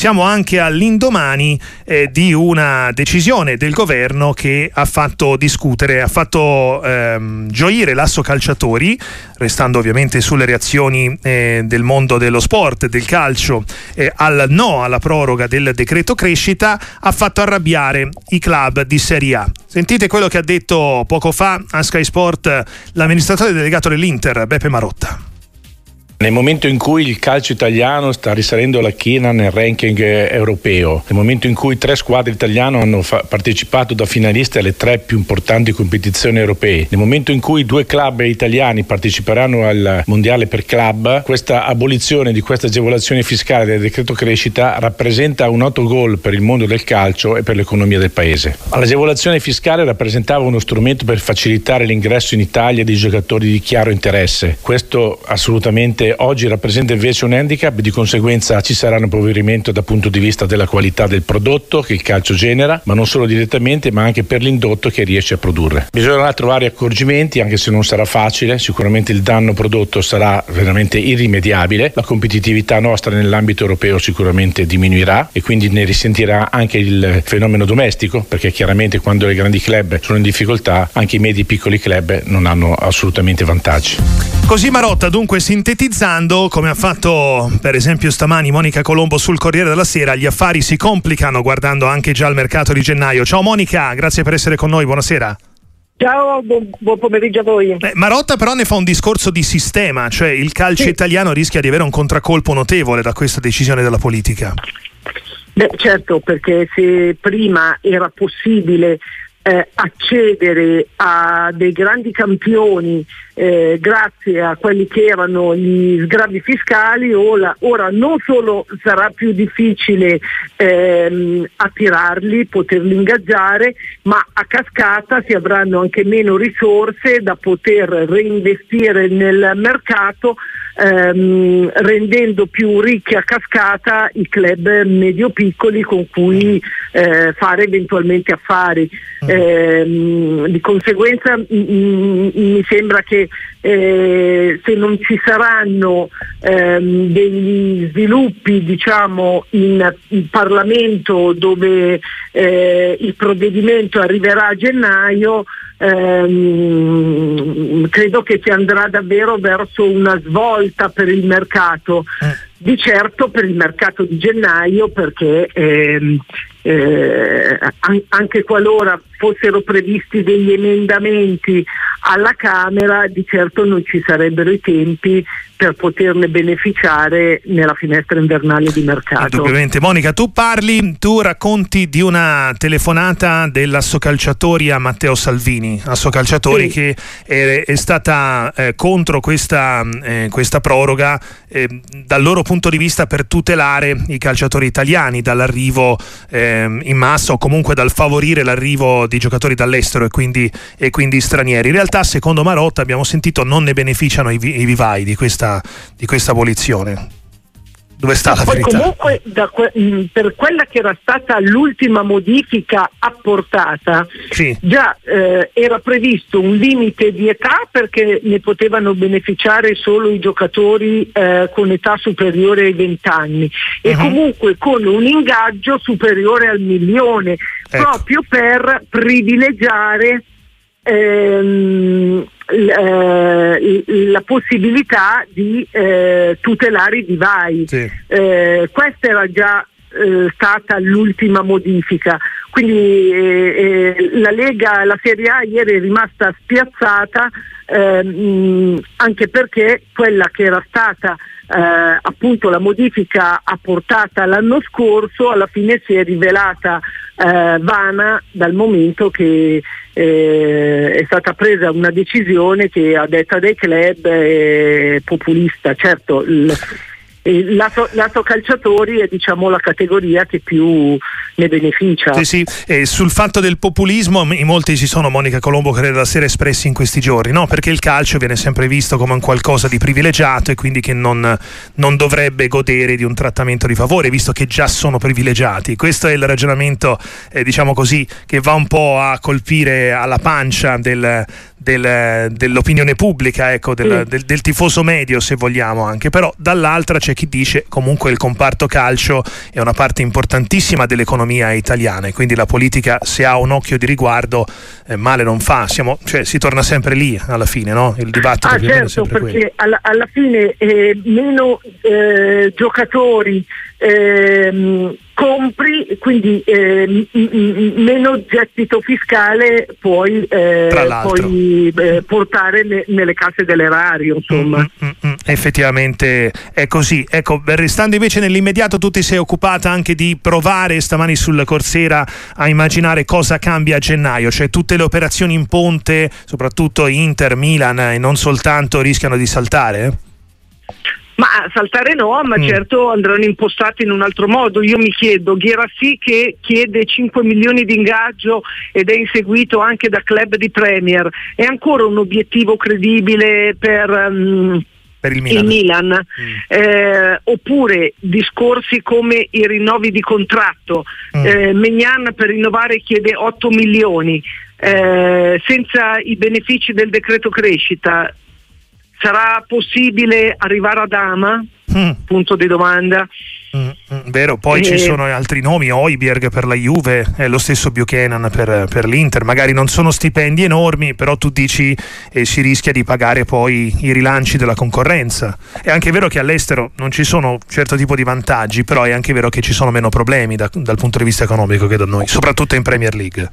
siamo anche all'indomani eh, di una decisione del governo che ha fatto discutere, ha fatto ehm, gioire l'asso calciatori, restando ovviamente sulle reazioni eh, del mondo dello sport, del calcio, eh, al no alla proroga del decreto crescita, ha fatto arrabbiare i club di Serie A. Sentite quello che ha detto poco fa a Sky Sport l'amministratore delegato dell'Inter, Beppe Marotta. Nel momento in cui il calcio italiano sta risalendo la china nel ranking europeo, nel momento in cui tre squadre italiane hanno fa- partecipato da finaliste alle tre più importanti competizioni europee, nel momento in cui due club italiani parteciperanno al mondiale per club, questa abolizione di questa agevolazione fiscale del decreto crescita rappresenta un autogol per il mondo del calcio e per l'economia del paese. L'agevolazione fiscale rappresentava uno strumento per facilitare l'ingresso in Italia di giocatori di chiaro interesse. Questo assolutamente oggi rappresenta invece un handicap, di conseguenza ci sarà un impoverimento dal punto di vista della qualità del prodotto che il calcio genera, ma non solo direttamente, ma anche per l'indotto che riesce a produrre. Bisognerà trovare accorgimenti, anche se non sarà facile, sicuramente il danno prodotto sarà veramente irrimediabile, la competitività nostra nell'ambito europeo sicuramente diminuirà e quindi ne risentirà anche il fenomeno domestico, perché chiaramente quando i grandi club sono in difficoltà, anche i medi piccoli club non hanno assolutamente vantaggi. Così Marotta dunque sintetizza analizzando, come ha fatto per esempio stamani Monica Colombo sul Corriere della Sera, gli affari si complicano guardando anche già il mercato di gennaio. Ciao Monica, grazie per essere con noi, buonasera. Ciao, buon, buon, pomeriggio a voi. Eh, Marotta però ne fa un discorso di sistema, cioè il calcio sì. italiano rischia di avere un contraccolpo notevole da questa decisione della politica. Beh, certo, perché se prima era possibile eh, accedere a dei grandi campioni eh, grazie a quelli che erano gli sgravi fiscali, ora, ora non solo sarà più difficile ehm, attirarli, poterli ingaggiare, ma a cascata si avranno anche meno risorse da poter reinvestire nel mercato ehm, rendendo più ricchi a cascata i club medio-piccoli con cui eh, fare eventualmente affari. Mm. Eh, di conseguenza m- m- mi sembra che eh, se non ci saranno ehm, degli sviluppi diciamo, in, in, Parlamento dove eh, il provvedimento arriverà a gennaio, ehm, credo che si andrà davvero verso una svolta per il mercato. Eh. Di certo per il mercato di gennaio perché ehm, eh, anche qualora fossero previsti degli emendamenti alla Camera, di certo non ci sarebbero i tempi per poterne beneficiare nella finestra invernale di mercato. Indubbiamente. Monica, tu parli, tu racconti di una telefonata dell'assocalciatori a Matteo Salvini, assocalciatori sì. che è, è stata eh, contro questa, eh, questa proroga eh, dal loro punto di vista per tutelare i calciatori italiani dall'arrivo ehm, in massa o comunque dal favorire l'arrivo di giocatori dall'estero e quindi, e quindi stranieri. In realtà, secondo Marotta, abbiamo sentito, non ne beneficiano i, i vivai di questa di questa abolizione? Dove sta la verità? Comunque, que- mm, per quella che era stata l'ultima modifica apportata, sì. già eh, era previsto un limite di età perché ne potevano beneficiare solo i giocatori eh, con età superiore ai 20 anni e uh-huh. comunque con un ingaggio superiore al milione, ecco. proprio per privilegiare ehm, eh, la possibilità di eh, tutelare i vivai. Sì. Eh, questa era già eh, stata l'ultima modifica. Quindi eh, eh, la Lega, la Serie A ieri è rimasta spiazzata ehm, anche perché quella che era stata eh, appunto la modifica apportata l'anno scorso alla fine si è rivelata eh, vana dal momento che eh, è stata presa una decisione che a detta dei club è populista. Certo, il, lato, lato, calciatori è diciamo, la categoria che più ne beneficia. Sì, sì. E sul fatto del populismo in molti si sono, Monica Colombo, credo da sera espressi in questi giorni, no? perché il calcio viene sempre visto come un qualcosa di privilegiato e quindi che non, non dovrebbe godere di un trattamento di favore, visto che già sono privilegiati. Questo è il ragionamento, eh, diciamo così, che va un po' a colpire alla pancia del, del, dell'opinione pubblica, ecco, del, del, del, tifoso medio se vogliamo anche, però dall'altra c'è chi dice comunque il comparto calcio è una parte importantissima dell'economia italiana e quindi la politica se ha un occhio di riguardo eh, male non fa, Siamo, cioè, si torna sempre lì alla fine, no? il dibattito ah, certo, perché alla, alla, fine eh, meno eh, giocatori ehm, compri, quindi eh, meno gettito fiscale puoi, eh, puoi eh, portare ne, nelle casse dell'erario. Insomma. Mm, mm, mm, effettivamente è così. Ecco, restando invece nell'immediato, tu ti sei occupata anche di provare stamani sul Corsera a immaginare cosa cambia a gennaio, cioè tutte le operazioni in ponte, soprattutto Inter, Milan e non soltanto, rischiano di saltare? Ma saltare no, ma mm. certo andranno impostati in un altro modo. Io mi chiedo, Ghirassi che chiede 5 milioni di ingaggio ed è inseguito anche da club di Premier, è ancora un obiettivo credibile per... Um, per il Milan, il Milan. Mm. Eh, oppure discorsi come i rinnovi di contratto. Mm. Eh, Megnan per rinnovare chiede 8 milioni. Eh, senza i benefici del decreto crescita Sarà possibile arrivare ad Ama? Mm. Punto di domanda. Mm, mm, vero, poi e... ci sono altri nomi, Oiberg per la Juve, e lo stesso Buchanan per, per, l'Inter, magari non sono stipendi enormi, però tu dici eh, si rischia di pagare poi i rilanci della concorrenza. È anche vero che all'estero non ci sono certo tipo di vantaggi, però è anche vero che ci sono meno problemi da, dal punto di vista economico che da noi, soprattutto in Premier League.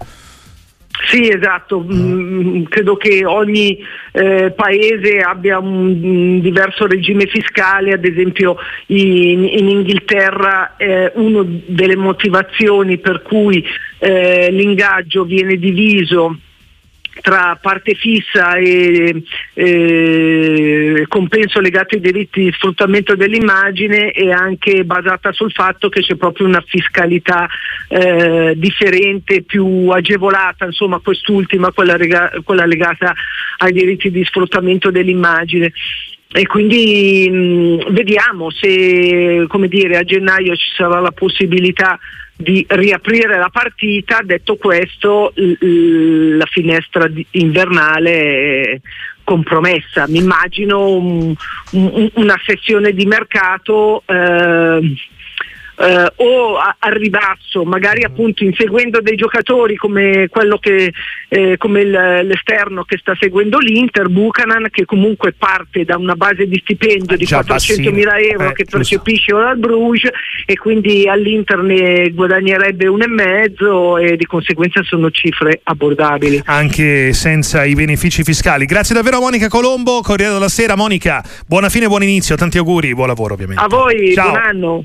Sì, esatto, mm, credo che ogni eh, paese abbia un, un, diverso regime fiscale, ad esempio in, in Inghilterra eh, una delle motivazioni per cui eh, l'ingaggio viene diviso tra parte fissa e eh, compenso legato ai diritti di sfruttamento dell'immagine è anche basata sul fatto che c'è proprio una fiscalità eh, differente, più agevolata, insomma quest'ultima, quella, rega- quella legata ai diritti di sfruttamento dell'immagine e quindi mh, vediamo se dire, a gennaio ci sarà la possibilità di riaprire la partita, detto questo l- la finestra invernale è compromessa, mi immagino un, un, una sessione di mercato eh, eh, o a, al ribasso, magari appunto inseguendo dei giocatori come quello che eh, come il, l'esterno che sta seguendo l'Inter, Buchanan che comunque parte da una base di stipendio di 400 mila euro eh, che percepisce ora al Bruges e quindi all'Inter ne guadagnerebbe un e mezzo e di conseguenza sono cifre abbordabili. Anche senza i benefici fiscali. Grazie davvero a Monica Colombo, Corriere della Sera. Monica, buona fine, buon inizio, tanti auguri, buon lavoro ovviamente. A voi, Ciao. buon anno.